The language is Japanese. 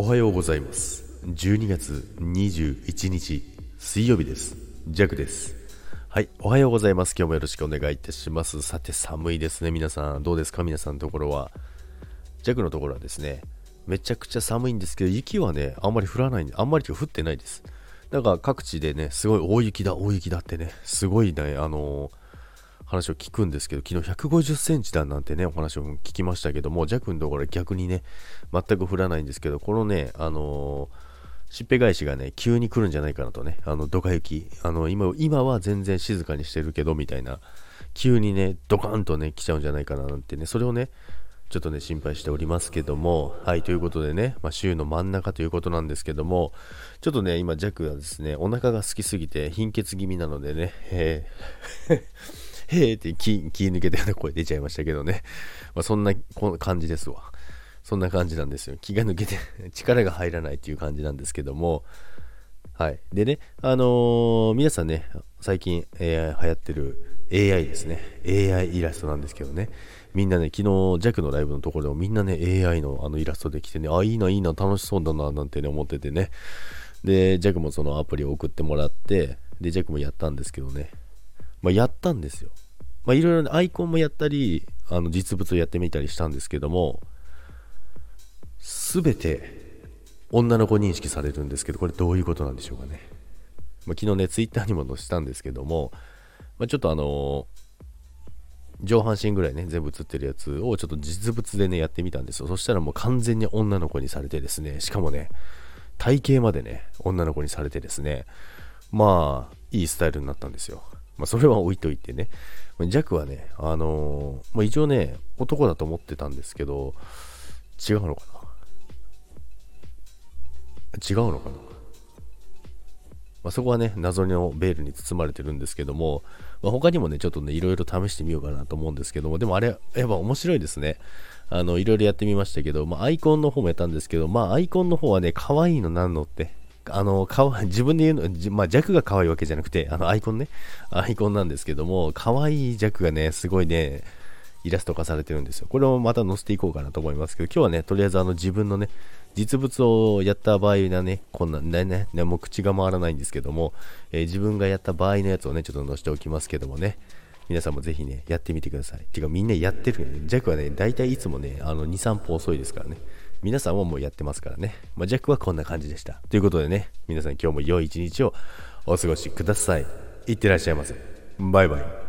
おはようございます。12月21日水曜日です。ジャックです。はいおはようございます。今日もよろしくお願いいたします。さて寒いですね。皆さんどうですか？皆さんのところは。ジャックのところはですねめちゃくちゃ寒いんですけど雪はねあんまり降らないあんまり降ってないです。だから各地でねすごい大雪だ大雪だってねすごいねあのー話を聞くんですけど、昨日150センチだなんてね、お話を聞きましたけども、弱のところ逆にね、全く降らないんですけど、このね、あのー、しっぺ返しがね、急に来るんじゃないかなとね、あの、ドカ雪、あの、今、今は全然静かにしてるけど、みたいな、急にね、ドカンとね、来ちゃうんじゃないかななんてね、それをね、ちょっとね、心配しておりますけども、はい、ということでね、まあ、週の真ん中ということなんですけども、ちょっとね、今、弱がですね、お腹が空きすぎて貧血気味なのでね、えーへーって気気抜けたような声出ちゃいましたけどね。まあ、そんな感じですわ。そんな感じなんですよ。気が抜けて 力が入らないっていう感じなんですけども、はい。でね、あのー、皆さんね、最近、えー、流行ってる AI ですね。AI イラストなんですけどね。みんなね、昨日、弱のライブのところでもみんなね、AI のあのイラストできてね、あ、いいな、いいな、楽しそうだな、なんてね、思っててね。で、ジャックもそのアプリを送ってもらって、で、ジャックもやったんですけどね。まあ、やったんですよ。まあ、いろいろ、アイコンもやったり、あの実物をやってみたりしたんですけども、すべて女の子認識されるんですけど、これどういうことなんでしょうかね。まあ、昨日ね、ツイッターにも載せたんですけども、まあ、ちょっとあのー、上半身ぐらいね、全部映ってるやつをちょっと実物でね、やってみたんですよ。そしたらもう完全に女の子にされてですね、しかもね、体型までね、女の子にされてですね、まあ、いいスタイルになったんですよ。まあ、それは置いといてね。弱はね、あのー、まあ、一応ね、男だと思ってたんですけど、違うのかな？違うのかな、まあ、そこはね、謎のベールに包まれてるんですけども、まあ、他にもね、ちょっとね、いろいろ試してみようかなと思うんですけども、でもあれ、やっぱ面白いですね。あの、いろいろやってみましたけど、まあ、アイコンの方もやったんですけど、まあ、アイコンの方はね、可愛いのなんのって、あの、顔、自分で言うの、まあ、弱が可愛いわけじゃなくて、あの、アイコンね、アイコンなんですけども、可愛い弱がね、すごいね、イラスト化されてるんですよ。これをまた載せていこうかなと思いますけど、今日はね、とりあえずあの自分のね、実物をやった場合はね、こんな、ね、ね、もう口が回らないんですけども、えー、自分がやった場合のやつをね、ちょっと載せておきますけどもね、皆さんもぜひね、やってみてください。てかみんなやってるね。弱はね、大体いつもね、あの、2、3歩遅いですからね。皆さんはもうやってますからね。まあ、ジャックはこんな感じでした。ということでね、皆さん今日も良い一日をお過ごしください。いってらっしゃいませ。バイバイ。